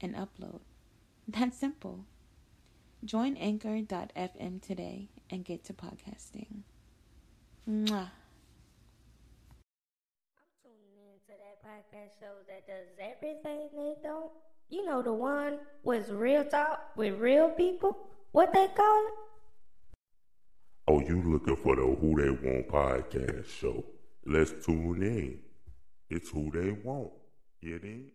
and upload. That's simple. Join anchor.fm today and get to podcasting. Mwah. I'm tuning in to that podcast show that does everything they don't. You know the one with real talk with real people. What they call it? Oh, you looking for the Who They Want podcast show? Let's tune in. It's who they want. Get in.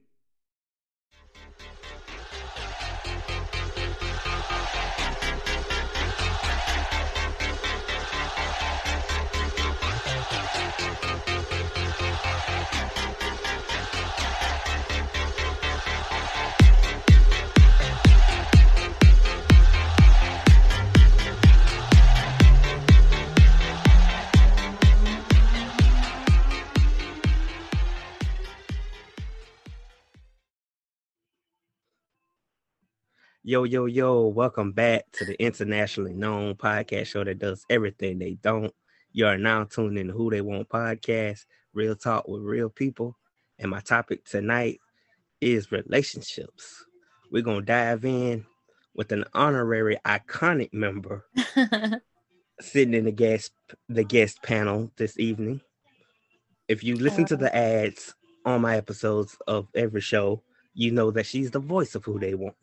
Yo, yo, yo, welcome back to the internationally known podcast show that does everything they don't. You are now tuned in to Who They Want podcast, real talk with real people. And my topic tonight is relationships. We're going to dive in with an honorary iconic member sitting in the guest the guest panel this evening. If you listen to the uh-huh. ads on my episodes of every show, you know that she's the voice of who they want.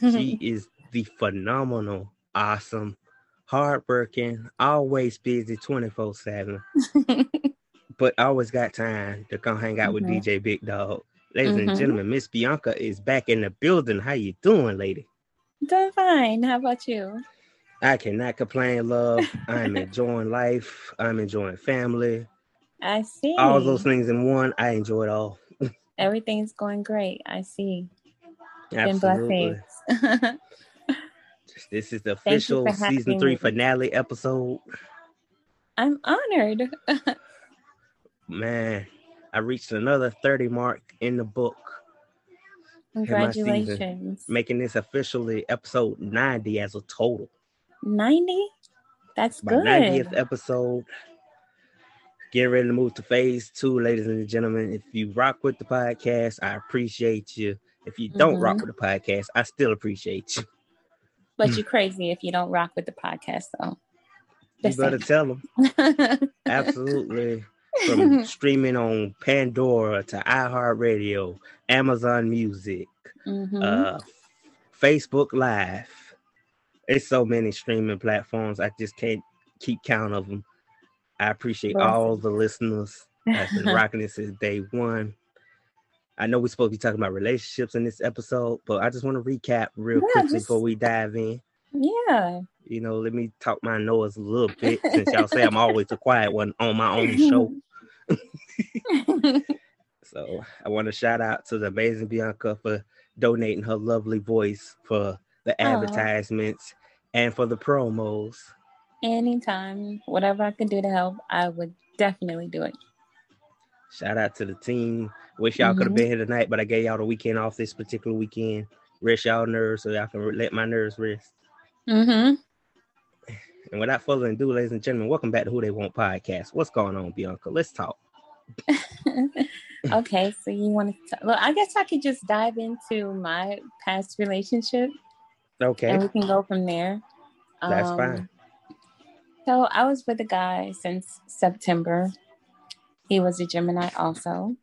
she is the phenomenal, awesome, hardworking, always busy 24 7, but always got time to come hang out with Mhm. DJ Big Dog. Ladies and Mhm. gentlemen, Miss Bianca is back in the building. How you doing, lady? Doing fine. How about you? I cannot complain, love. I'm enjoying life. I'm enjoying family. I see. All those things in one. I enjoy it all. Everything's going great. I see. Absolutely. blessings. This is the official season three me. finale episode. I'm honored. Man, I reached another 30 mark in the book, season. Congratulations. making this officially episode 90 as a total. 90? That's My good. 90th episode. Get ready to move to phase two, ladies and gentlemen. If you rock with the podcast, I appreciate you. If you don't rock Mhm. with the podcast, I still appreciate you. But you're crazy if you don't rock with the podcast, though. You Just better tell them. Absolutely. From streaming on Pandora to iHeartRadio, Amazon Music, Mhm. uh, Facebook Live. It's so many streaming platforms. I just can't keep count of them. I appreciate all the listeners that's been rocking this since day one. I know we're supposed to be talking about relationships in this episode, but I just want to recap real Yeah, quickly just- before we dive in. Yeah. You know, let me talk my nose a little bit since y'all say I'm always the quiet one on my own show. So I want to shout out to the amazing Bianca for donating her lovely voice for the advertisements and for the promos. Anytime, whatever I can do to help, I would definitely do it. Shout out to the team. Wish y'all could have been mm-hmm. here tonight, but I gave y'all the weekend off this particular weekend. Rest y'all nerves so y'all can let my nerves rest. Mm-hmm. And without further ado, ladies and gentlemen, welcome back to Who They Want podcast. What's going on, Bianca? Let's talk. okay, so you want to? Well, I guess I could just dive into my past relationship, Okay, and we can go from there. that's Um, fine. So I was with a guy since September. He was a Gemini also.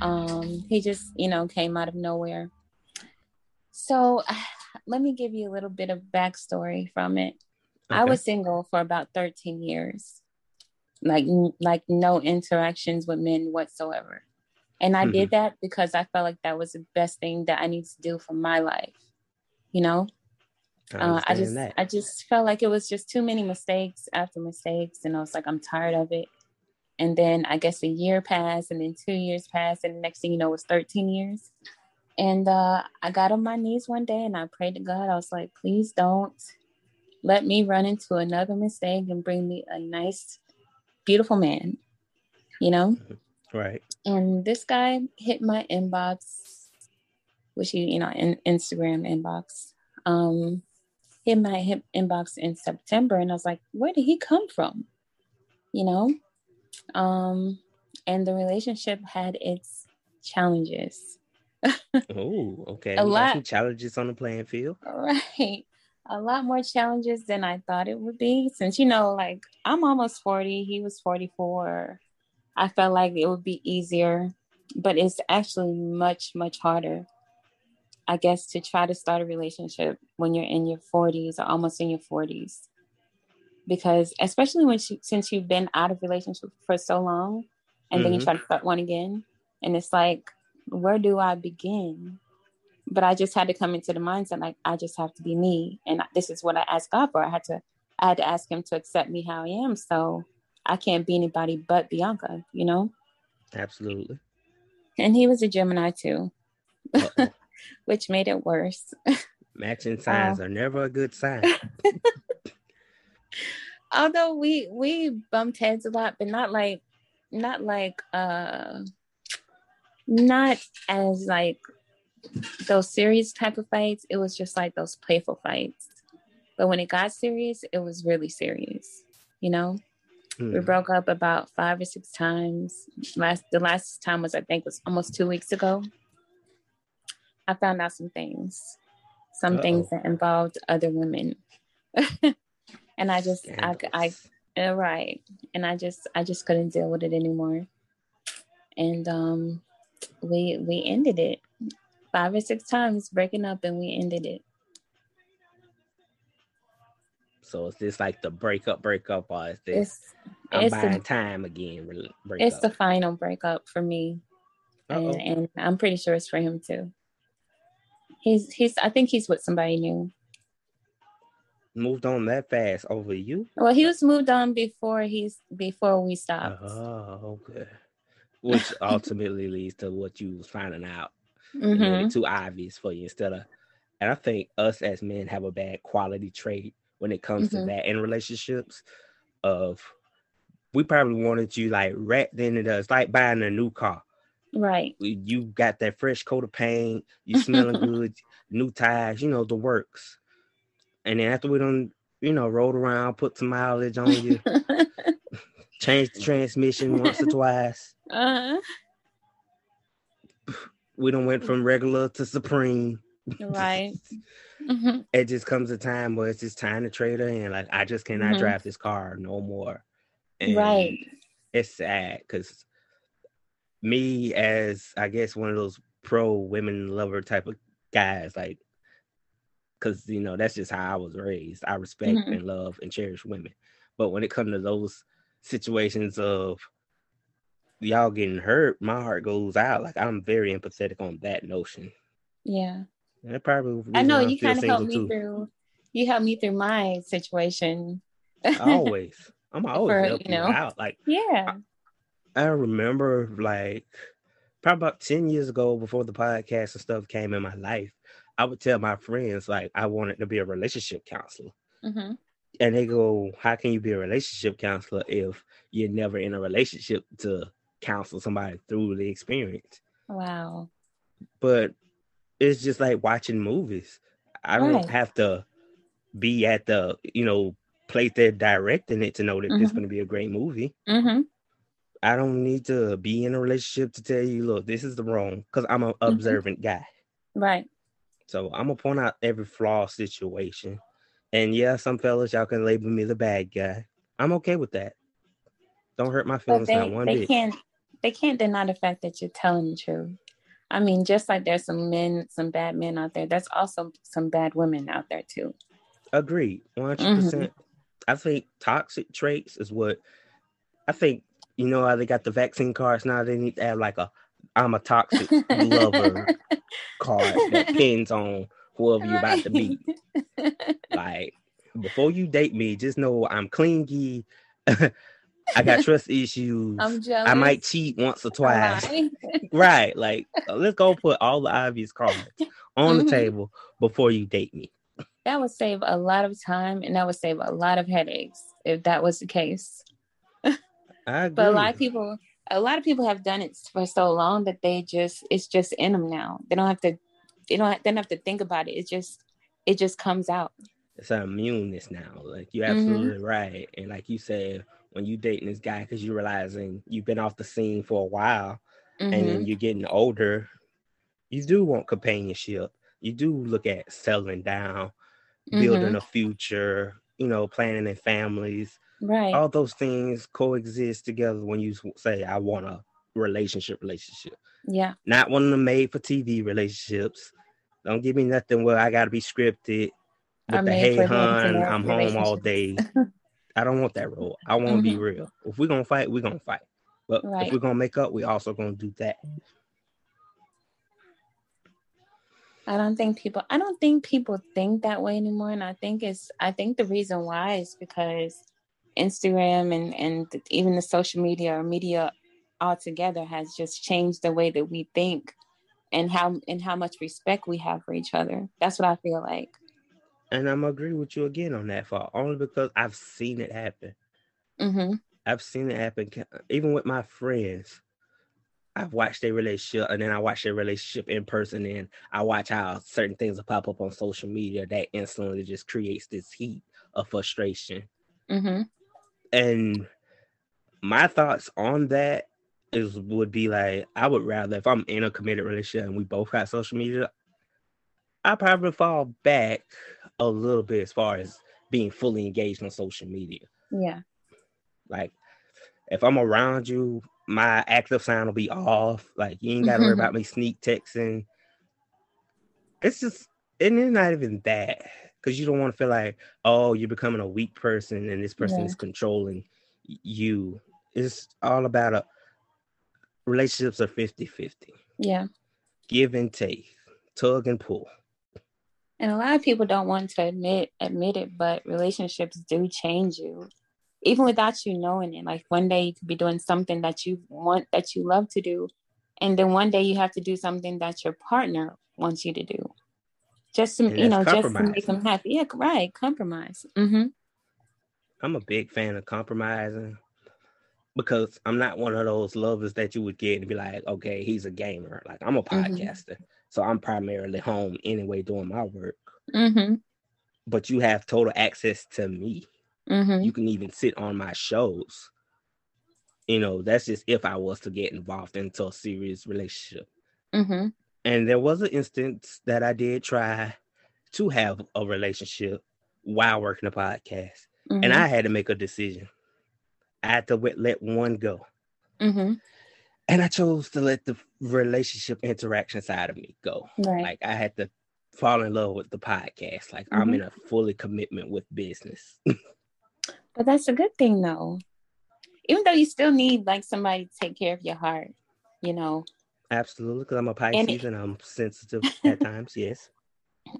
Um, he just, you know, came out of nowhere. So let me give you a little bit of backstory from it. I was single for about 13 years. Like like no interactions with men whatsoever. And I did that because I felt like that was the best thing that I need to do for my life. You know? I uh, I just that. I just felt like it was just too many mistakes after mistakes, and I was like, I'm tired of it. And then I guess a year passed, and then two years passed, and the next thing you know, it was 13 years. And uh, I got on my knees one day and I prayed to God. I was like, please don't let me run into another mistake and bring me a nice, beautiful man, you know? Right. And this guy hit my inbox, which he, you know, in Instagram inbox. Um, hit my hip inbox in September, and I was like, where did he come from? You know, um, and the relationship had its challenges. Oh, okay. A We lot. challenges on the playing field. Right. A lot more challenges than I thought it would be. Since, you know, like I'm almost 40, he was 44. I felt like it would be easier, but it's actually much, much harder, I guess, to try to start a relationship when you're in your 40s or almost in your 40s. Because, especially when you, since you've been out of relationship for so long and then you Mhm. try to start one again, and it's like, where do I begin? but I just had to come into the mindset like I just have to be me, and this is what I asked God for. I had to, I had to ask Him to accept me how I am. So I can't be anybody but Bianca, you know. Absolutely. And he was a Gemini too, which made it worse. Matching signs are never a good sign. Although we we bumped heads a lot, but not like, not like, uh, not as like those serious type of fights. It was just like those playful fights. But when it got serious, it was really serious. You know. We Hmm. broke up about five or six times. Last the last time was I think was almost two weeks ago. I found out some things, some things Uh-oh. that involved other women, and I just I, I uh, right, and I just I just couldn't deal with it anymore, and um, we we ended it five or six times breaking up, and we ended it. So is this like the breakup, breakup, or is this It's I'm it's buying the, time again? re- it's the final breakup for me. And, and I'm pretty sure it's for him too. He's he's I think he's with somebody new. Moved on that fast over you? Well, he was moved on before he's before we stopped. Oh, okay. Which ultimately leads to what you was finding out. Mhm. it too obvious for you instead of and I think us as men have a bad quality trait when it comes Mhm. to that in relationships of we probably wanted you like wrapped in it. It's like buying a new car. Right. You got that fresh coat of paint, you smelling good, new tires, you know, the works. And then after we done, you know, rolled around, put some mileage on you, changed the transmission once or twice. uh, We done went from regular to supreme. right. Mhm. it just comes a time where it's just time to trade her in. Like I just cannot Mhm. drive this car no more. And Right. It's sad because me as I guess one of those pro women lover type of guys, like because you know that's just how I was raised. I respect Mhm. and love and cherish women. But when it comes to those situations of y'all getting hurt, my heart goes out. Like I'm very empathetic on that notion. Yeah. That probably I know you kind of helped me too. through. You helped me through my situation. always. I'm always For, help you know. out. Like yeah. I remember, like probably about ten years ago, before the podcast and stuff came in my life, I would tell my friends like I wanted to be a relationship counselor, hmm and they go, "How can you be a relationship counselor if you're never in a relationship to counsel somebody through the experience?" Wow. But it's just like watching movies. I don't Right. have to be at the you know place there directing it to know that this is Mhm. going to be a great movie. hmm I don't need to be in a relationship to tell you, look, this is the wrong, because I'm an Mm-hmm. observant guy. Right. So I'm gonna point out every flaw situation. And yeah, some fellas, y'all can label me the bad guy. I'm okay with that. Don't hurt my feelings they not one they bit. can't they can't deny the fact that you're telling the truth. I mean, just like there's some men, some bad men out there, there's also some bad women out there too. Agreed, 100. Mm-hmm. percent I think toxic traits is what I think. You know how they got the vaccine cards now? They need to have like a I'm a toxic lover card that pins on whoever you're about to meet. Like before you date me, just know I'm clingy, I got trust issues. I'm jealous. I might cheat once or twice. lie. right. Like, let's go put all the obvious cards on the Mhm. table before you date me. that would save a lot of time and that would save a lot of headaches if that was the case. I agree. But a lot of people, a lot of people have done it for so long that they just, it's just in them now. They don't have to, they don't, have, they don't have to think about it. It just, it just comes out. it's an immuneness now. Like you're Mhm. absolutely right. And like you said, when you dating this guy, because you're realizing you've been off the scene for a while Mhm. and then you're getting older, you do want companionship. You do look at settling down, building Mhm. a future, you know, planning and families. Right. All those things coexist together when you say, I want a relationship, relationship. yeah. Not one of the made for TV relationships. Don't give me nothing where I got to be scripted. With the made hey, the hun, I'm home all day. I don't want that role. I want to be real. If we're gonna fight, we're gonna fight. But Mm-hmm. Right. if we're gonna make up, we also gonna do that. I don't think people I don't think people think that way anymore. And I think it's I think the reason why is because Instagram and, and even the social media or media altogether has just changed the way that we think and how and how much respect we have for each other. That's what I feel like. And I'm agree with you again on that part, only because I've seen it happen. Mm-hmm. I've seen it happen, even with my friends. I've watched their relationship, and then I watch their relationship in person, and I watch how certain things will pop up on social media that instantly just creates this heat of frustration. Mm-hmm. and my thoughts on that is would be like I would rather if I'm in a committed relationship and we both got social media, I probably fall back a little bit as far as being fully engaged on social media. Yeah. Like if I'm around you, my active sign will be off. Like you ain't gotta worry about me sneak texting. It's just and it's not even that because you don't want to feel like oh you're becoming a weak person and this person Yeah. is controlling you. It's all about a relationships are 50-50. Yeah. Give and take, tug and pull. And a lot of people don't want to admit admit it, but relationships do change you. Even without you knowing it. Like one day you could be doing something that you want that you love to do. And then one day you have to do something that your partner wants you to do. Just to And you know, just to make them happy. Yeah, right. Compromise. Mm-hmm. I'm a big fan of compromising because I'm not one of those lovers that you would get and be like, okay, he's a gamer. Like I'm a Mhm. podcaster, so I'm primarily home anyway doing my work. Mm-hmm. But you have total access to me. Mm-hmm. You can even sit on my shows. You know, that's just if I was to get involved into a serious relationship. Mm-hmm. And there was an instance that I did try to have a relationship while working a podcast, and I had to make a decision. I had to let one go. mm-hmm. and I chose to let the relationship interaction side of me go. right. Like I had to fall in love with the podcast. Like I'm Mhm. in a fully commitment with business. But that's a good thing though. Even though you still need like somebody to take care of your heart, you know. Absolutely, because I'm a And- Pisces and I'm sensitive at times. Yes,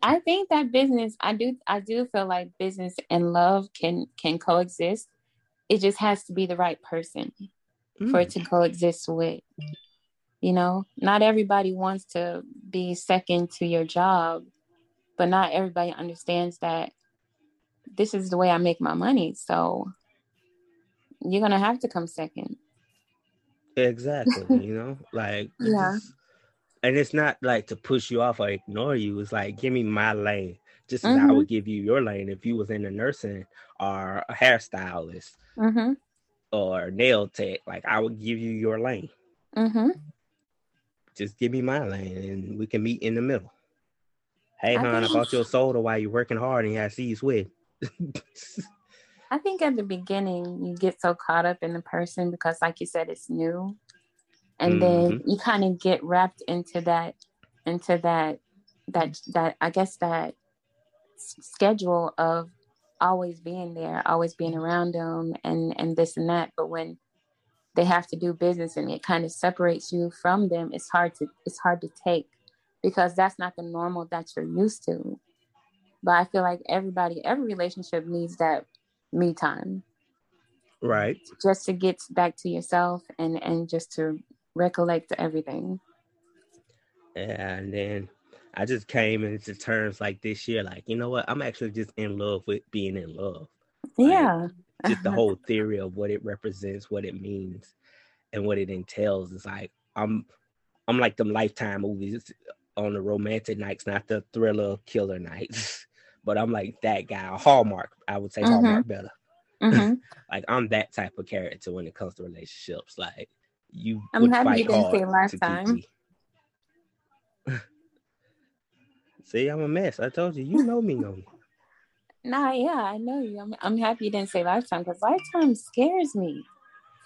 I think that business, I do I do feel like business and love can can coexist. It just has to be the right person for it Mm, to coexist with. You know, not everybody wants to be second to your job, but not everybody understands that this is the way I make my money. So you're gonna have to come second. exactly. you know, like Yeah. and it's not like to push you off or ignore you. It's like give me my lane, just as I Mhm. would give you your lane if you was in the nursing or a hairstylist Mm-hmm. or nail tech. Like I would give you your lane. Mm-hmm. just give me my lane and we can meet in the middle. Hey, I hon, I think- bought you a soda while you're working hard and I see you sweat. I think at the beginning you get so caught up in the person because, like you said, it's new, and then you kind of get wrapped into that, into that, that that I guess that schedule of always being there, always being around them, and and this and that. But when they have to do business and it kind of separates you from them, it's hard to it's hard to take because that's not the normal that you're used to. But I feel like everybody, every relationship needs that me time. Right. Just to get back to yourself and and just to recollect everything. And then I just came into terms like this year, like, you know what? I'm actually just in love with being in love. Like, Yeah. just the whole theory of what it represents, what it means, and what it entails is like I'm I'm like them lifetime movies on the romantic nights, not the thriller killer nights. But I'm like that guy, Hallmark. I would say Mhm. Hallmark better. Mhm. Like I'm that type of character when it comes to relationships. Like you I'm happy you didn't say lifetime. me. See, I'm a mess. I told you, you know me, know me. Nah, yeah, I know you. I'm, I'm happy you didn't say lifetime because lifetime scares me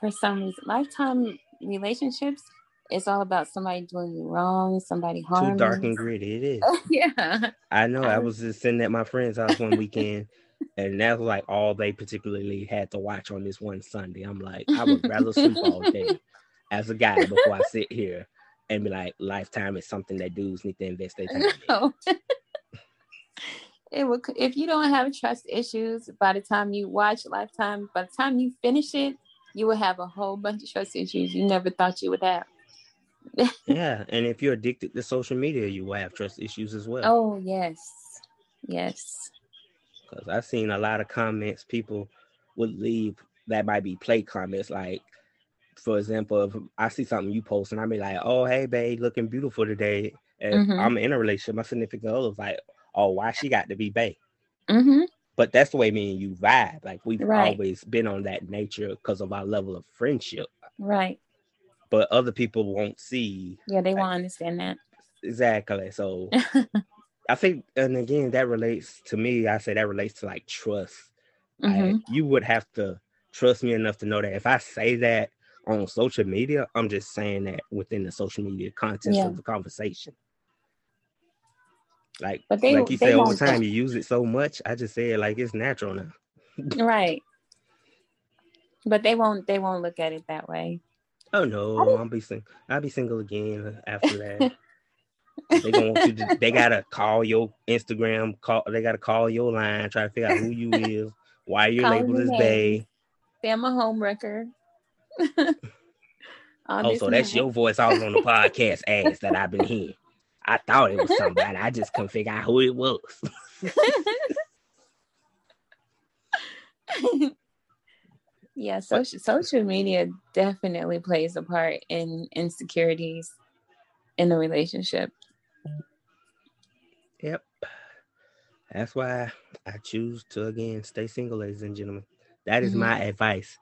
for some reason. Lifetime relationships, it's all about somebody doing you wrong, somebody harming. Too dark and gritty. It is. yeah. I know. I I- was just sitting at my friend's house one weekend, and that was like all they particularly had to watch on this one Sunday. I'm like, I would rather sleep all day as a guy before I sit here and be like, lifetime is something that dudes need to invest their time in. No. it would if you don't have trust issues by the time you watch Lifetime, by the time you finish it, you will have a whole bunch of trust issues you never thought you would have. Yeah, and if you're addicted to social media, you will have trust issues as well. Oh yes. Yes. Because I've seen a lot of comments people would leave that might be play comments. Like, for example, if I see something you post and I be like, oh, hey, babe, looking beautiful today. And Mhm. I'm in a relationship, my significant other's like, oh, why she got to be babe? Mm-hmm. But that's the way me and you vibe. Like, we've Right. always been on that nature because of our level of friendship. Right. But other people won't see Yeah, they won't understand that. exactly. So I think, and again, that relates to me. I say that relates to like trust. Like, Mhm. you would have to trust me enough to know that if I say that on social media, I'm just saying that within the social media context Yeah. of the conversation. Like, But they- like you say over won't time, you use it so much. I just say it like it's natural now. Right. But they won't they won't look at it that way. Oh no, I'll be sing- I'll be single again after that. they gonna want you to, they gotta call your Instagram, call they gotta call your line, try to figure out who you is, why you're Call labeled as. Say I'm a homewrecker. All Oh, so that's your voice I was on the podcast ads that I've been hearing. I thought it was somebody. I just couldn't figure out who it was. yeah, social social media definitely plays a part in insecurities in a relationship. Yep. That's why I choose to again stay single, ladies and gentlemen. That is Mhm. my advice.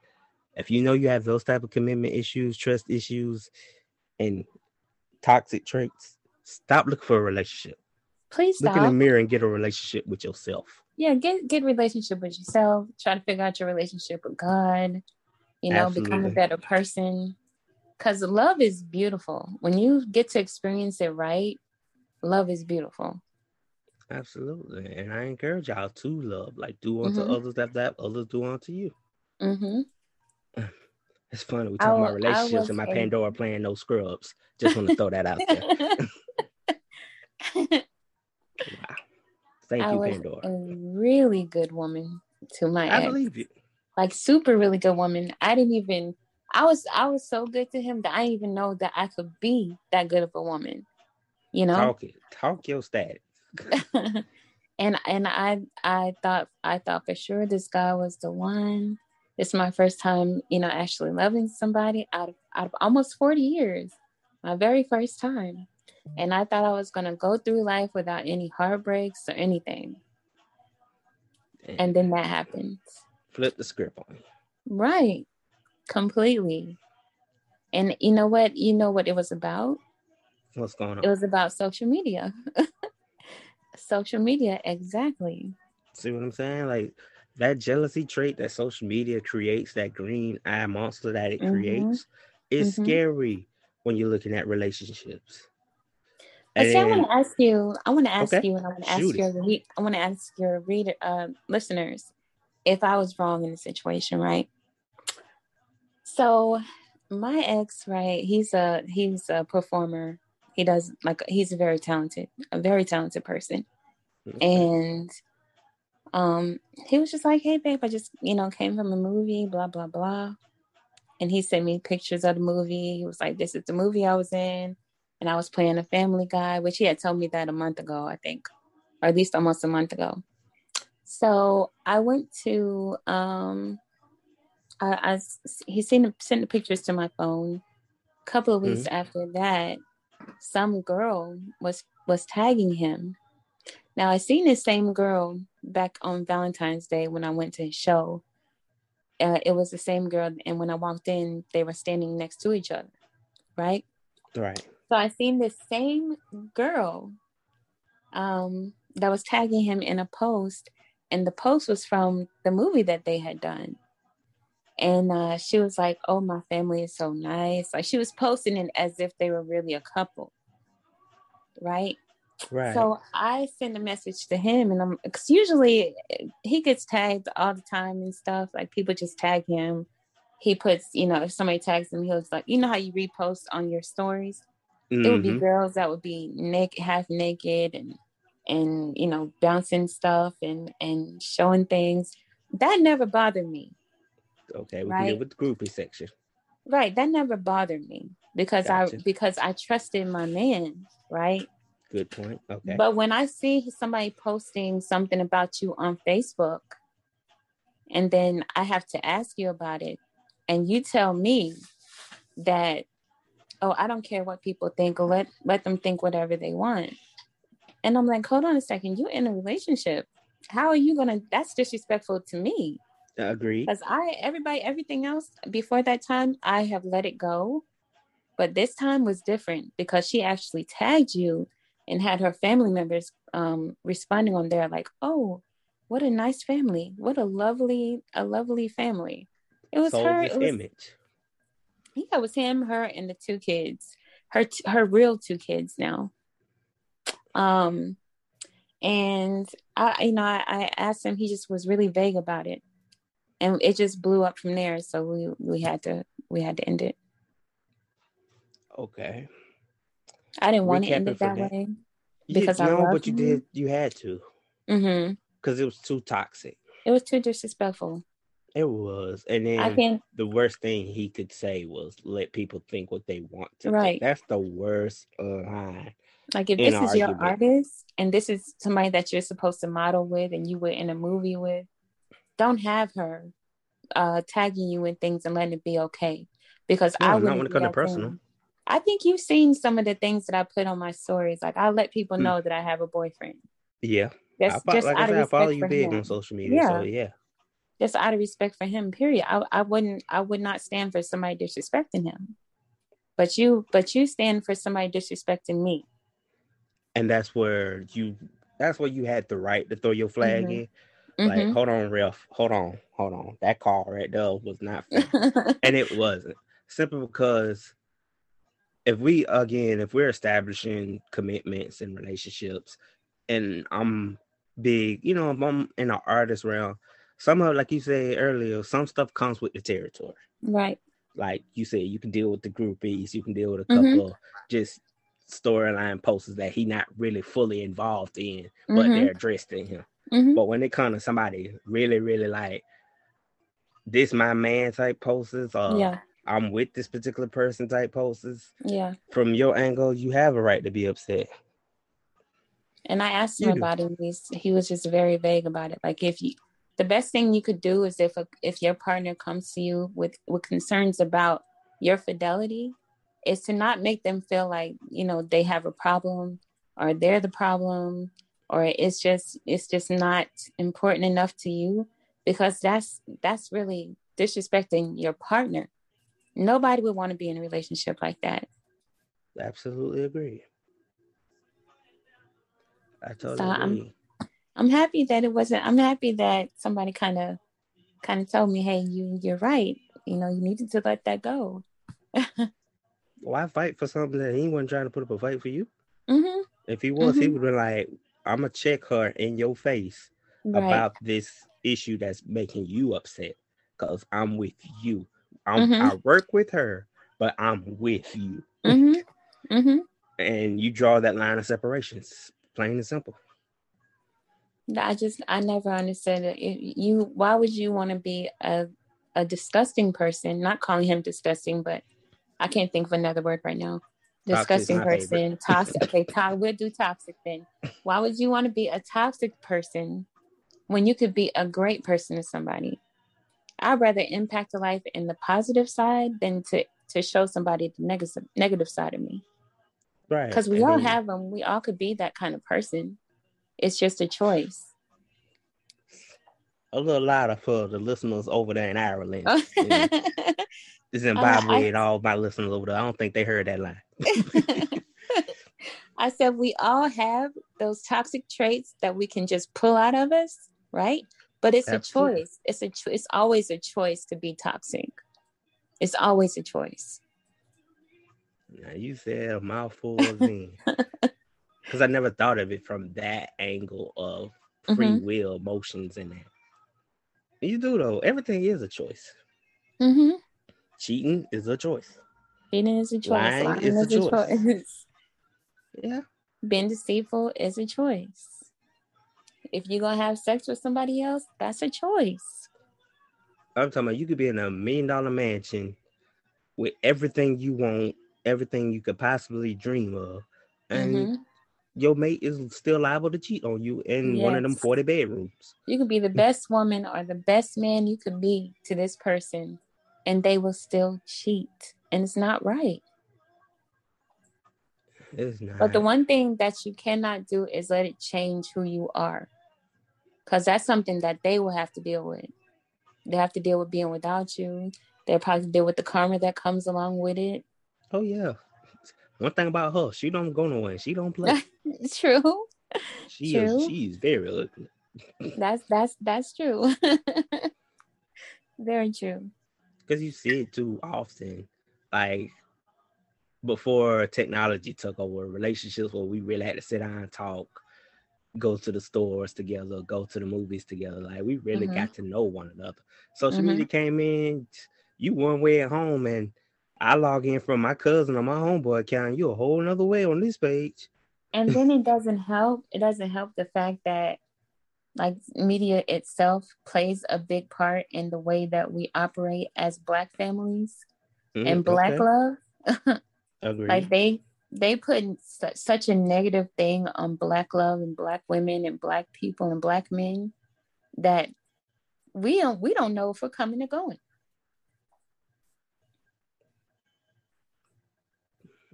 If you know you have those type of commitment issues, trust issues, and toxic traits, stop looking for a relationship. Please stop. Look in the mirror and get a relationship with yourself. Yeah, get get relationship with yourself. Try to figure out your relationship with God. You know, become a better person. Cause love is beautiful. When you get to experience it right, love is beautiful. Absolutely. And I encourage y'all to love. Like do unto Mhm. others that that others do unto you. hmm It's funny. We I talking wa- about relationships and my a- Pandora playing no scrubs. Just want to throw that out there. Wow. Thank I you, was Pandora. a really good woman to my I ex. believe you. Like super really good woman. I didn't even I was I was so good to him that I didn't even know that I could be that good of a woman. You know? Talk it. Talk your status. and and I I thought I thought for sure this guy was the one. It's my first time, you know, actually loving somebody out of out of almost 40 years. My very first time. And I thought I was gonna go through life without any heartbreaks or anything. And then that happens. Flip the script on. Right. Completely. And you know what? You know what it was about? What's going on? It was about social media. social media, exactly. See what I'm saying? Like that jealousy trait that social media creates, that green eye monster that it Mhm. creates, is Mhm. scary when you're looking at relationships. But see, I want to ask you. I want to ask Okay. you, and I want to ask Shoot your. Re- I want to ask your reader, uh, listeners, if I was wrong in the situation, right? So, my ex, right? He's a he's a performer. He does like he's a very talented, a very talented person, and Um, he was just like, "Hey, babe, I just you know came from a movie, blah blah blah," and he sent me pictures of the movie. He was like, "This is the movie I was in," and I was playing a Family Guy, which he had told me that a month ago, I think, or at least almost a month ago. So I went to um, I, I he sent sent the pictures to my phone. A couple of weeks Mhm. after that, some girl was was tagging him. Now I seen this same girl back on Valentine's Day when I went to his show. Uh, it was the same girl, and when I walked in, they were standing next to each other, right? Right. So I seen this same girl um, that was tagging him in a post, and the post was from the movie that they had done. And uh, she was like, "Oh, my family is so nice." Like she was posting it as if they were really a couple, right? Right. So I send a message to him, and I'm because usually he gets tagged all the time and stuff. Like people just tag him. He puts, you know, if somebody tags him, he'll like, you know how you repost on your stories. It would be Mhm. girls that would be naked, half naked, and and you know, bouncing stuff and and showing things. That never bothered me. okay, we right. deal with the groupie section. Right. That never bothered me because Gotcha. I because I trusted my man. Right. Good point. Okay. But when I see somebody posting something about you on Facebook, and then I have to ask you about it, and you tell me that, oh, I don't care what people think, let let them think whatever they want. And I'm like, hold on a second, You're in a relationship. How are you gonna that's disrespectful to me? I agree. Because I everybody, everything else before that time, I have let it go. But this time was different because she actually tagged you and had her family members um, responding on there like, "Oh, what a nice family! What a lovely, a lovely family." It was Sold her. It was, image. yeah, it was him, her, and the two kids. Her, t- her real two kids now. Um, and I, you know, I, I asked him. He just was really vague about it, and it just blew up from there. So we we had to we had to end it. Okay. I didn't want to end it that that. way. You- Because I no, but you him? did. You had to Mm-hmm. because it was too toxic. It was too disrespectful. It was, and then I can the worst thing he could say was let people think what they want to. Right. Think. That's the worst line. like if this is your artist and this is somebody that you're supposed to model with and you were in a movie with, don't have her uh tagging you in things and letting it be okay. Because No, I not wouldn't when it do comes to personal. thing. I think you've seen some of the things that I put on my stories. Like I let people Hmm. know that I have a boyfriend. Yeah, That's I, just like out I of said, I respect follow you for big him. on social media. So Yeah. yeah, Just out of respect for him. Period. I, I wouldn't. I would not stand for somebody disrespecting him. But you, but you stand for somebody disrespecting me. and that's where you. That's where you had the right to throw your flag Mhm. in. Like, Mhm. hold on, ref. Hold on, hold on. That call right there was not fair. and it wasn't simply because if we again if we're establishing commitments and relationships and i'm big you know if i'm in the artist realm some of like you said earlier some stuff comes with the territory right. like you said you can deal with the groupies you can deal with a Mhm. couple of just storyline posters that he not really fully involved in but Mhm. they're addressed in him Mhm. but when it comes to somebody really really like this my man type posters or yeah. I'm with this particular person type posts. Yeah. From your angle, you have a right to be upset. And I asked him You do. about it. and he's- He was just very vague about it. Like if you, the best thing you could do is if a, if your partner comes to you with with concerns about your fidelity, is to not make them feel like you know they have a problem or they're the problem or it's just it's just not important enough to you because that's that's really disrespecting your partner. Nobody would want to be in a relationship like that. Absolutely agree. I totally So, I'm- I'm happy that it wasn't. I'm happy that somebody kind of, kind of told me, "Hey, you, you're right. You know, you needed to let that go." Why fight for something that he wasn't trying to put up a fight for you? hmm If he was, he Mhm. would be like, I'm gonna check her in your face Right. about this issue that's making you upset. Cause I'm with you. I'm Mhm. I work with her, but I'm with you. hmm hmm And you draw that line of separations, plain and simple. I just I never understood it. You why would you want to be a a disgusting person? Not calling him disgusting, but I can't think of another word right now. Disgusting person, toxic. okay, to- we'll do toxic then. Why would you want to be a toxic person when you could be a great person to somebody? I'd rather impact a life in the positive side than to to show somebody the negative negative side of me. Right. Because we I all mean, have them. We all could be that kind of person. It's just a choice. a little louder for the listeners over there in Ireland. Oh. and Zimbabwe I- and all my listeners over there. I don't think they heard that line. I said we all have those toxic traits that we can just pull out of us, right? But it's Absolutely. a choice. It's a cho- it's always a choice to be toxic. It's always a choice. Now you said a mouthful of me Because I never thought of it from that angle of free Mhm. will emotions in that. You do though. Everything is a choice. Mm-hmm. Cheating is a choice. Cheating is a choice. Lying Lying is a is a choice. choice. Yeah. Being deceitful is a choice. If you're gonna have sex with somebody else, that's a choice. I'm talking about you could be in a million dollar mansion with everything you want, everything you could possibly dream of, and Mhm. your mate is still liable to cheat on you in one of them Yes. 40 bedrooms. You could be the best woman or the best man you could be to this person, and they will still cheat. And it's not right. It's not. But the one thing that you cannot do is let it change who you are. Because that's something that they will have to deal with. They have to deal with being without you. They'll probably deal with the karma that comes along with it. oh yeah. One thing about her, she don't go nowhere. She don't play. True. She True. is she's very ugly. That's that's that's true. Very true. Because you see it too often. Like before technology took over relationships where we really had to sit down and talk, go to the stores together, go to the movies together. Like we really Mhm. got to know one another. Social Mhm. media came in, you one way at home and I log in from my cousin on my homeboy account. You a whole nother way on this page. And then it doesn't help. It doesn't help the fact that like media itself plays a big part in the way that we operate as black families Mm, and black okay. love. Agreed. like they they put su- such a negative thing on black love and black women and black people and black men that we don't we don't know if we're coming or going.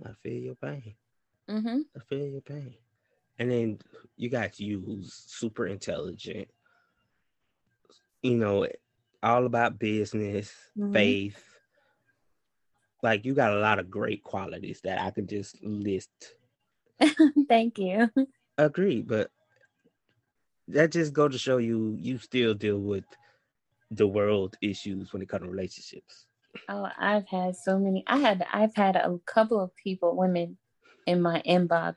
I feel your pain. Mm-hmm. I feel your pain. And then you got you who's super intelligent, you know, all about business, Mhm. faith. Like you got a lot of great qualities that I could just list. Thank you. Agree, but that just go to show you you still deal with the world issues when it comes to relationships. Oh, I've had so many. I had I've had a couple of people, women, in my inbox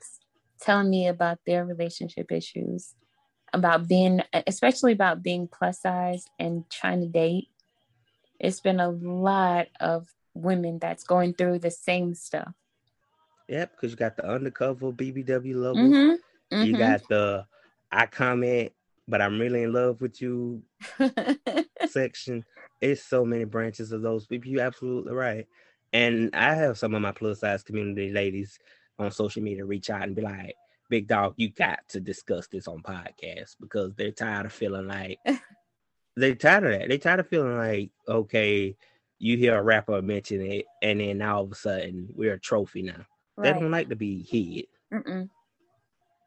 telling me about their relationship issues, about being, especially about being plus size and trying to date. It's been a lot of women that's going through the same stuff. Yep, because you got the undercover BBW lover. Mm-hmm. You got the I comment, but I'm really in love with you section. It's so many branches of those people. You're absolutely right. And I have some of my plus size community ladies on social media reach out and be like, Big dog, you got to discuss this on podcast because they're tired of feeling like they're tired of that. They're tired of feeling like, okay, you hear a rapper mention it, and then now all of a sudden we're a trophy now. They don't like to be hid Mm-mm.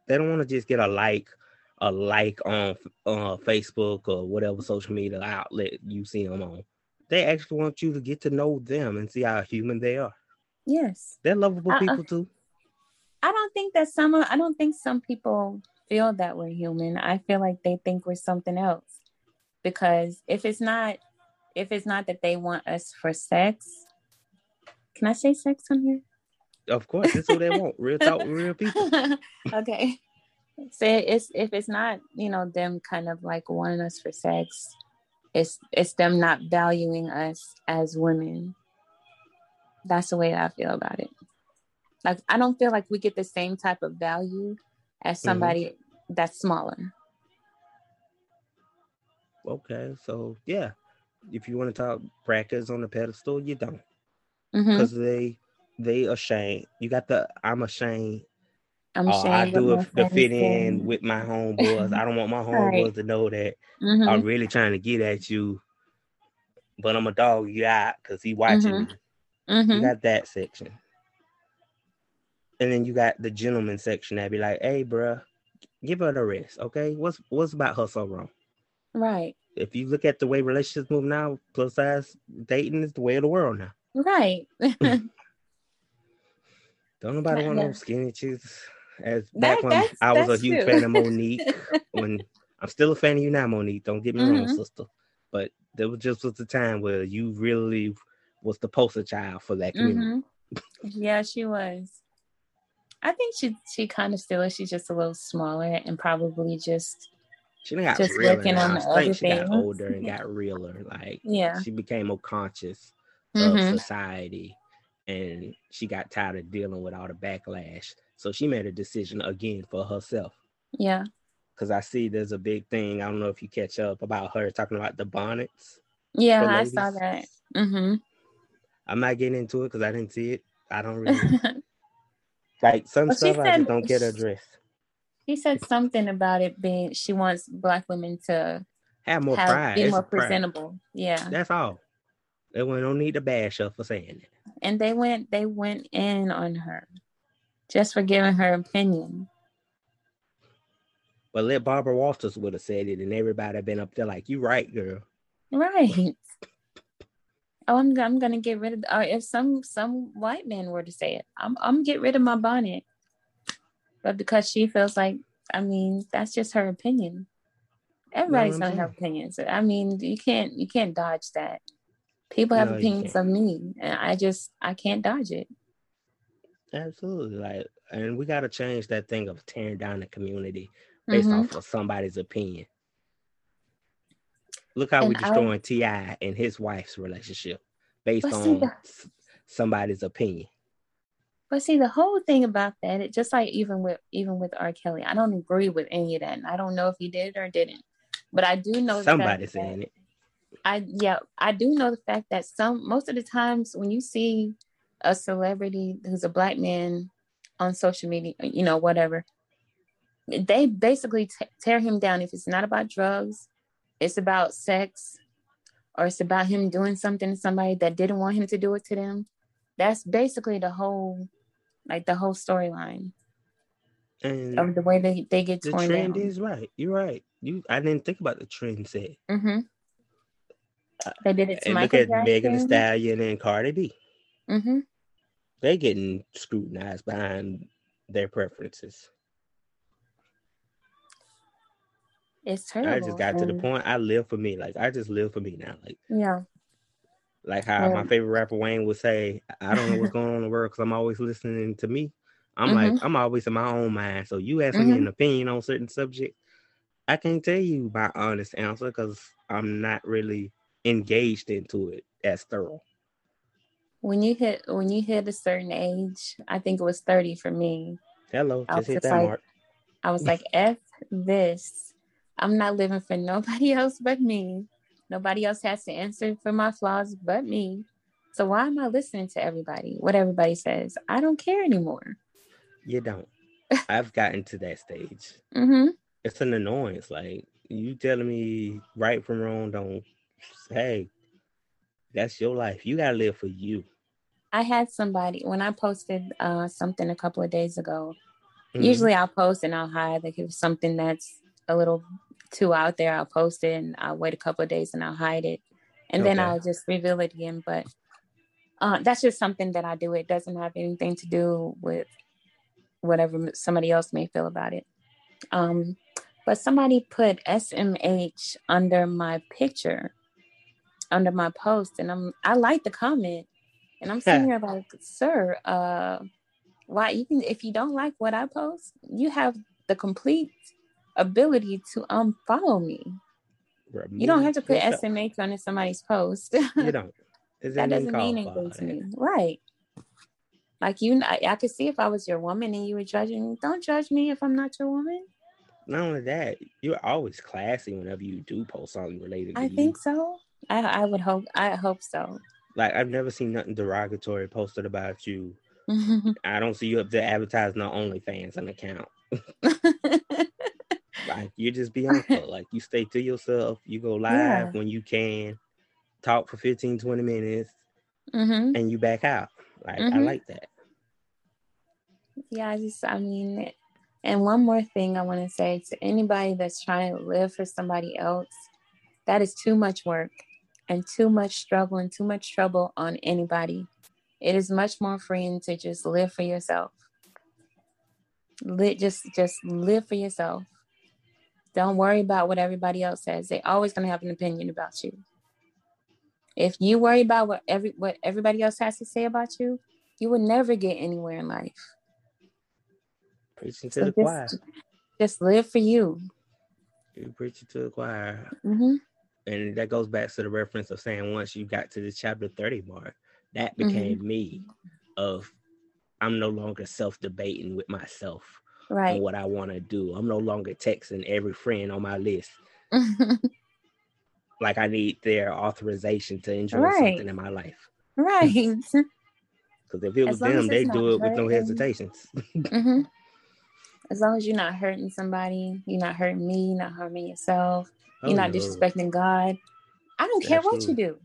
they don't want to just get a like a like on uh, facebook or whatever social media outlet you see them on they actually want you to get to know them and see how human they are Yes. they're lovable Uh-uh. people too I don't think that some I don't think some people feel that we're human. I feel like they think we're something else. Because if it's not if it's not that they want us for sex, can I say sex on here? of course that's what they want real talk with real people okay. So it's if it's not, you know, them kind of like wanting us for sex, it's it's them not valuing us as women. That's the way I feel about it. Like I don't feel like we get the same type of value as mm-hmm. somebody that's smaller. okay, so yeah, if you want to talk brackets on the pedestal, you don't because they they ashamed. You got the I'm ashamed. I'm Oh, I do it to fit in with my homeboys. I don't want my homeboys Right. to know that Mhm. I'm really trying to get at you, but I'm a dog you out because he watching Mhm. me. You Mhm. got that section. And then you got the gentleman section that be like, hey, bruh, give her the rest, okay? What's what's about her so wrong? Right. If you look at the way relationships move now, plus size dating is the way of the world now. Right. Don't nobody want no skinny chicks. As That- back when I was a huge true. fan of Mo'Nique, when I'm still a fan of you now, Mo'Nique. Don't get me wrong, Mhm. sister. But there was just was the time where you really was the poster child for that community. hmm Yeah, she was. I think she she kind of still is. She's just a little smaller and probably just She done got Just realer working now. on I the think other she got older and got realer. Like yeah. she became more conscious Mhm. of society and she got tired of dealing with all the backlash. So she made a decision again for herself. Yeah. Because I see there's a big thing. I don't know if you catch up about her talking about the bonnets. Yeah, I saw that. Mm-hmm. I'm not getting into it because I didn't see it. I don't really like some Well, stuff I just don't get addressed. He said something about it being she wants black women to Have more have pride. be It's more pride. presentable. Yeah. That's all. They don't need to bash her for saying it. And they went they went in on her just for giving her opinion. But let Barbara Walters would have said it, and everybody been up there like, "You right, girl." Right. Oh, I'm I'm gonna get rid of. Or if some some white man were to say it, I'm I'm get rid of my bonnet. But because she feels like, I mean, that's just her opinion. Everybody's gonna have opinions. I mean, you can't you can't dodge that. People have No, opinions of me, and I just I can't dodge it. Absolutely, like, and we got to change that thing of tearing down the community based Mhm. off of somebody's opinion. Look how we And I- destroying T.I. and his wife's relationship based on somebody's opinion. But see, the whole thing about that, it just like even with even with R. Kelly, I don't agree with any of that. And I don't know if he did it or didn't. But I do know fact Somebody's that- saying it. I yeah, I do know the fact that some most of the times when you see a celebrity who's a black man on social media, you know, whatever, they basically t- tear him down if it's not about drugs, it's about sex, or it's about him doing something to somebody that didn't want him to do it to them. That's basically the whole, like the whole storyline And of the way they, they get the torn trend down. is right. You're right. You, I didn't think about the trend set. hmm They did it to And look at Megan Thee Stallion and Cardi B. mm-hmm. They getting scrutinized behind their preferences. It's terrible. I just got to the point. I live for me. Like I just live for me now. Like Yeah. Like how my favorite rapper Wayne would say, "I don't know what's going on in the world because I'm always listening to me." I'm Mm-hmm. like I'm always in my own mind. So you asking me Mhm. an opinion on certain subject, I can't tell you my honest answer because I'm not really engaged into it as thorough. when you hit when you hit a certain age, I think it was 30 for me. Hello, I just hit just that like- mark. I was like, F this. I'm not living for nobody else but me. Nobody else has to answer for my flaws but me. So why am I listening to everybody? What everybody says? I don't care anymore. You don't. I've gotten to that stage. hmm It's an annoyance. Like you telling me right from wrong. Don't. Say, hey, that's your life. You gotta live for you. I had somebody when I posted uh, something a couple of days ago. Mhm. Usually I'll post and I'll hide. Like if something that's a little too out there, I'll post it and I'll wait a couple of days and I'll hide it. And then I'll just reveal it again. But uh, that's just something that I do. It doesn't have anything to do with whatever somebody else may feel about it. Um, but somebody put SMH under my picture, under my post, and I'm I like the comment, and I'm sitting here like, sir, uh, why you can if you don't like what I post, you have the complete ability to um, unfollow me. You don't have to put Yourself. SMH under somebody's post. You don't. That doesn't mean anything to me, right? Like you, I, I could see if I was your woman and you were judging. me. Don't judge me if I'm not your woman. not only that, you're always classy whenever you do post something related. to I you. think so. I I would hope. I hope so. Like I've never seen nothing derogatory posted about you. I don't see you up there advertising on OnlyFans an account. Like you just Bianca. like you stay to yourself. You go live Yeah. when you can, talk for 15, 20 minutes, hmm and you back out. Like I Mhm. like that. Yeah, I just, I mean, and one more thing I want to say to anybody that's trying to live for somebody else, that is too much work and too much struggle and too much trouble on anybody. It is much more freeing to just live for yourself. Lit, just, just live for yourself. Don't worry about what everybody else says. They always gonna have an opinion about you. If you worry about what every what everybody else has to say about you, you will never get anywhere in life. Preaching to So the choir. just, just live for you. You preaching to the choir. hmm And that goes back to the reference of saying once you got to the chapter 30 mark, that Mhm. became me of I'm no longer self-debating with myself Right. on what I want to do. I'm no longer texting every friend on my list. Like I need their authorization to enjoy Right. something in my life. right. Because if it was As long as them, they do it with no hurting. hesitations. hmm As long as you're not hurting somebody, you're not hurting me, you're not harming yourself, Oh, you're not no. disrespecting God. I don't care what you do.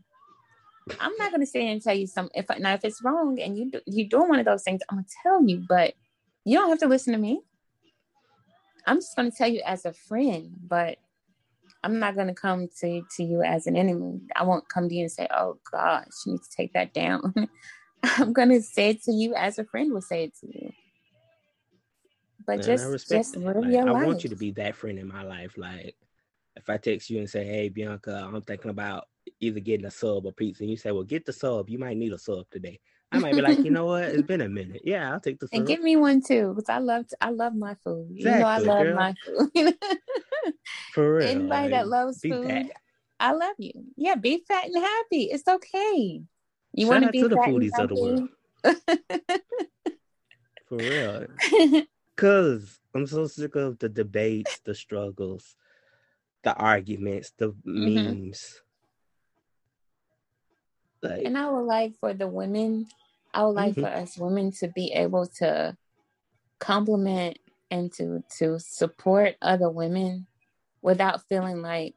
I'm not gonna sit here and tell you some. If now if it's wrong and you do, you doing one of those things, I'm gonna tell you. But you don't have to listen to me. I'm just gonna tell you as a friend, but I'm not gonna come to to you as an enemy. I won't come to you and say, "Oh gosh, you need to take that down." I'm gonna say it to you as a friend would say it to you. But I just just live Like, your I life. want you to be that friend in my life. Like, if I text you and say, "Hey, Bianca, I'm thinking about either getting a sub or pizza," and you say, "Well, get the sub. You might need a sub today." I might be like, "You know what? It's been a minute. Yeah, I'll take the sub." And give me one too, because I love I love my food. You know I Exactly, love girl. my food. For real. Anybody that loves food, that. I love you. Yeah, be fat and happy. It's okay. You want to be to the fat foodies of the world. For real. Cause I'm so sick of the debates, the struggles, the arguments, the Mhm. memes. Like, and I would like for the women, I would like Mhm. for us women to be able to compliment and to to support other women without feeling like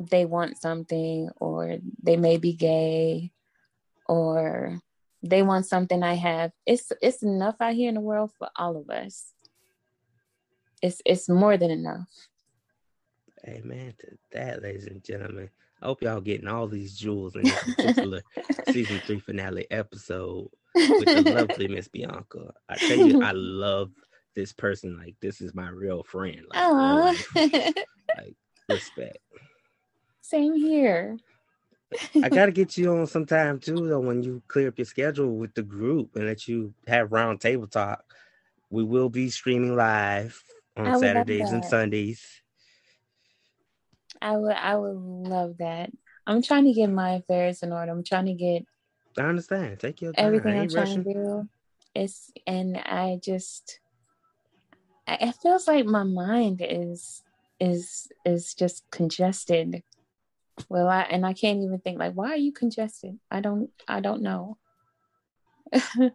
they want something or they may be gay or they want something I have. It's it's enough out here in the world for all of us. It's it's more than enough. amen to that, ladies and gentlemen. I hope y'all getting all these jewels in this particular season three finale episode with the lovely Miss Bianca. I tell you, I love this person. Like, this is my real friend. Like, like respect. Same here. I gotta get you on sometime too, though. When you clear up your schedule with the group and let you have round table talk, we will be streaming live on Saturdays and. Sundays. I would I would love that. I'm trying to get my affairs in order. I'm trying to get I understand. Take your time. everything I'm ain't trying rushing. to do. It's and I just it feels like my mind is is is just congested. Well, I and I can't even think like why are you congested? I don't I don't know.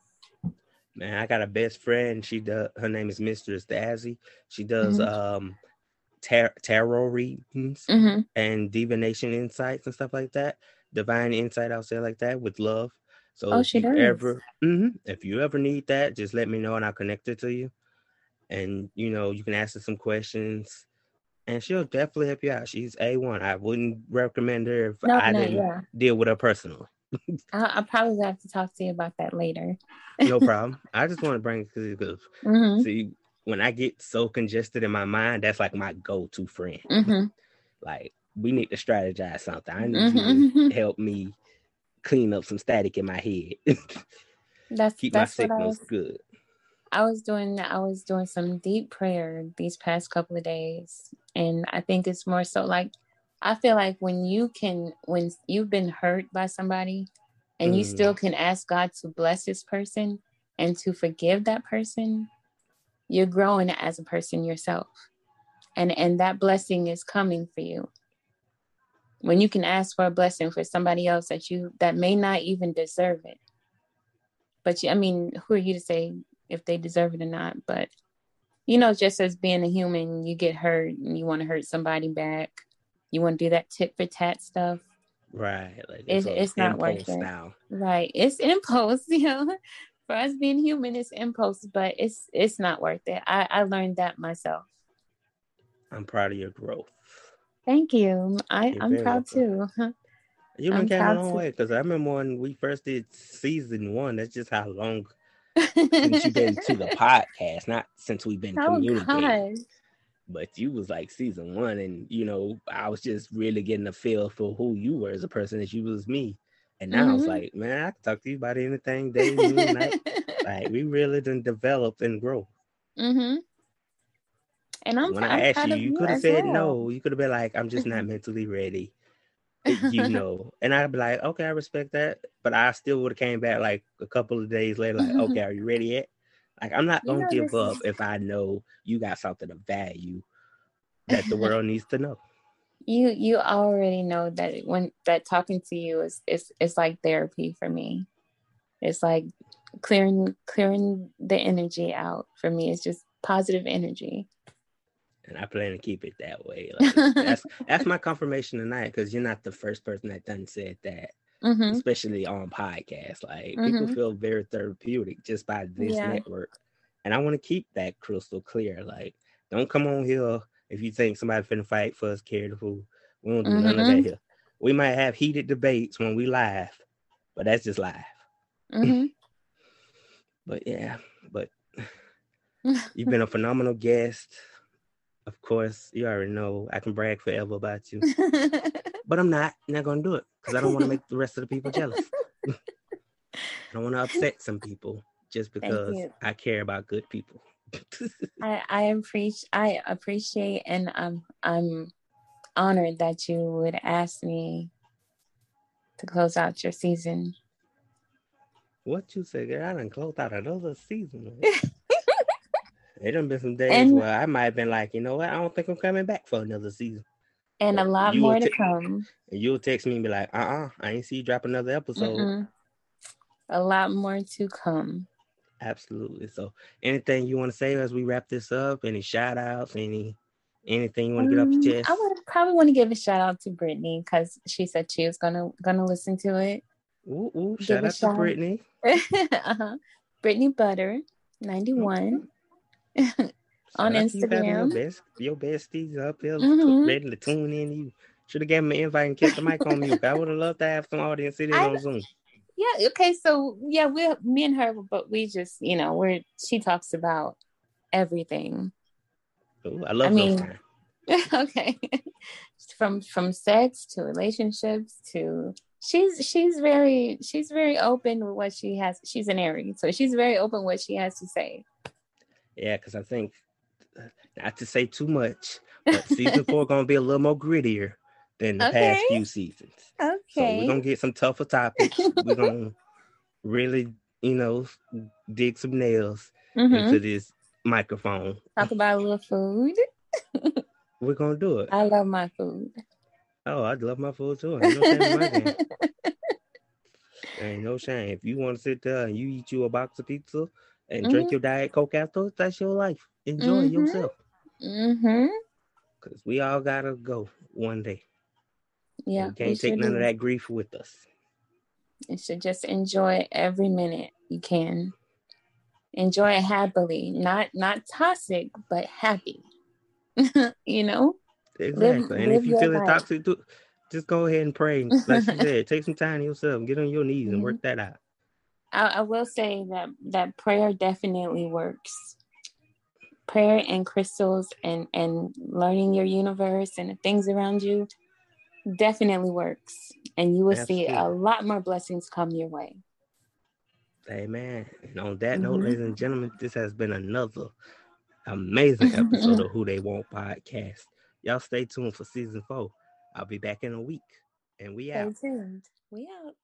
Man, I got a best friend. She does. Her name is Mistress Dazzy. She does Mhm. um tar- tarot readings hmm and divination insights and stuff like that. Divine insight, I'll say like that, with love. So Oh, if she you does. ever, Mhm. if you ever need that, just let me know and I'll connect it to you. And you know, you can ask her some questions, and she'll definitely help you out. She's a one. I wouldn't recommend her if No, I no, didn't yeah. deal with her personally. I, I'll probably have to talk to you about that later. No problem. I just want to bring it because hmm see, when I get so congested in my mind, that's like my go-to friend. hmm Like we need to strategize something. I need you hmm to help me clean up some static in my head. That's Keep my that's what I signals was good. I was doing I was doing some deep prayer these past couple of days and I think it's more so like I feel like when you can when you've been hurt by somebody and you Mm. still can ask God to bless this person and to forgive that person, you're growing as a person yourself. and and that blessing is coming for you when you can ask for a blessing for somebody else that you that may not even deserve it but you, i mean who are you to say if they deserve it or not but you know just as being a human you get hurt and you want to hurt somebody back you want to do that tit for tat stuff Right. Like it's, a it's not working. now. right it's impulse you know for us being human it's impulse but it's it's not worth it i i learned that myself I'm proud of your growth. thank you i You're i'm proud too You've been came a long way because I remember when we first did season one. That's just how long since you've been to the podcast, not since we've been oh communicating. god But you was like season one, and you know I was just really getting a feel for who you were as a person, as you was me. And now it's Mhm. like, man, I can talk to you about anything, day, noon, night. Like we really done develop and grow. mm-hmm and i'm, when I asked you, you could have said well. no. You could have been like, I'm just not mentally ready. you know, and I'd be like, okay, I respect that, but I still would have came back like a couple of days later, like, okay, are you ready yet? Like, I'm not gonna know, give up if I know you got something of value that the world needs to know. You you already know that when that talking to you is is it's like therapy for me it's like clearing clearing the energy out for me it's just positive energy And I plan to keep it that way. Like, that's that's my confirmation tonight because you're not the first person that done said that, hmm especially on podcasts. Like people Mhm. feel very therapeutic just by this Yeah. network. And I want to keep that crystal clear. Like, don't come on here if you think somebody finna fight for us, carry the food. We don't do none of that here. We might have heated debates when we live, but that's just live. hmm But yeah, but you've been a phenomenal guest. Of course, you already know I can brag forever about you, but I'm not. Not gonna do it because I don't want to make the rest of the people jealous. I don't want to upset some people just because. I care about good people. I I appreciate I appreciate and I'm I'm honored that you would ask me to close out your season. what you say, girl? I done closed out another season. It done been some days And- where I might have been like, you know what? I don't think I'm coming back for another season. And a lot more to come. And you'll text me and be like, uh uh I ain't see you drop another episode. Mm-mm. A lot more to come. Absolutely. So anything you want to say as we wrap this up? Any shout outs? Any anything you want to get off Um, your chest? I would probably want to give a shout out to Brittany because she said she was gonna gonna listen to it. Ooh, ooh, give shout out to. Brittany. uh-huh. Brittany Butter, ninety one. On Shout out to you Instagram. Your, best, your besties up here Mhm. ready to tune in. You should have gave them an invite and kept the mic on mute. I would have loved to have some audience sitting on Zoom. Yeah. Okay. So yeah, we me and her, but we just you know we're she talks about everything. Ooh, I love I mean- okay. from from sex to relationships to she's she's very she's very open with what she has. She's an Aries, so she's very open what she has to say. Yeah, because I think uh, not to say too much, but season four gonna be a little more grittier than the past few seasons. So we're gonna get some tougher topics. we're gonna really, you know, dig some nails Mhm. into this microphone. Talk about a little food. We're gonna do it. I love my food. Oh, I love my food too. Ain't no shame in my game. Ain't no shame. If you want to sit there and you eat you a box of pizza and drink Mhm. your diet coke after, that's your life. Enjoy Mhm. yourself. mm-hmm. Cause we all gotta go one day. Yeah. we can't take none do. of that grief with us. You should just enjoy every minute you can. Enjoy it happily, not not toxic, but happy. you know? Exactly. and live if you feel it toxic, do, just go ahead and pray. Like you said, take some time to yourself, get on your knees and work mm-hmm. that out. I, I will say that that prayer definitely works. Prayer and crystals and and learning your universe and the things around you definitely works, and you will see a lot more blessings come your way. Amen. And on that note, Mhm. ladies and gentlemen, this has been another amazing episode of Who They Want podcast. Y'all stay tuned for season four. I'll be back in a week. And we Stay out. tuned. We out.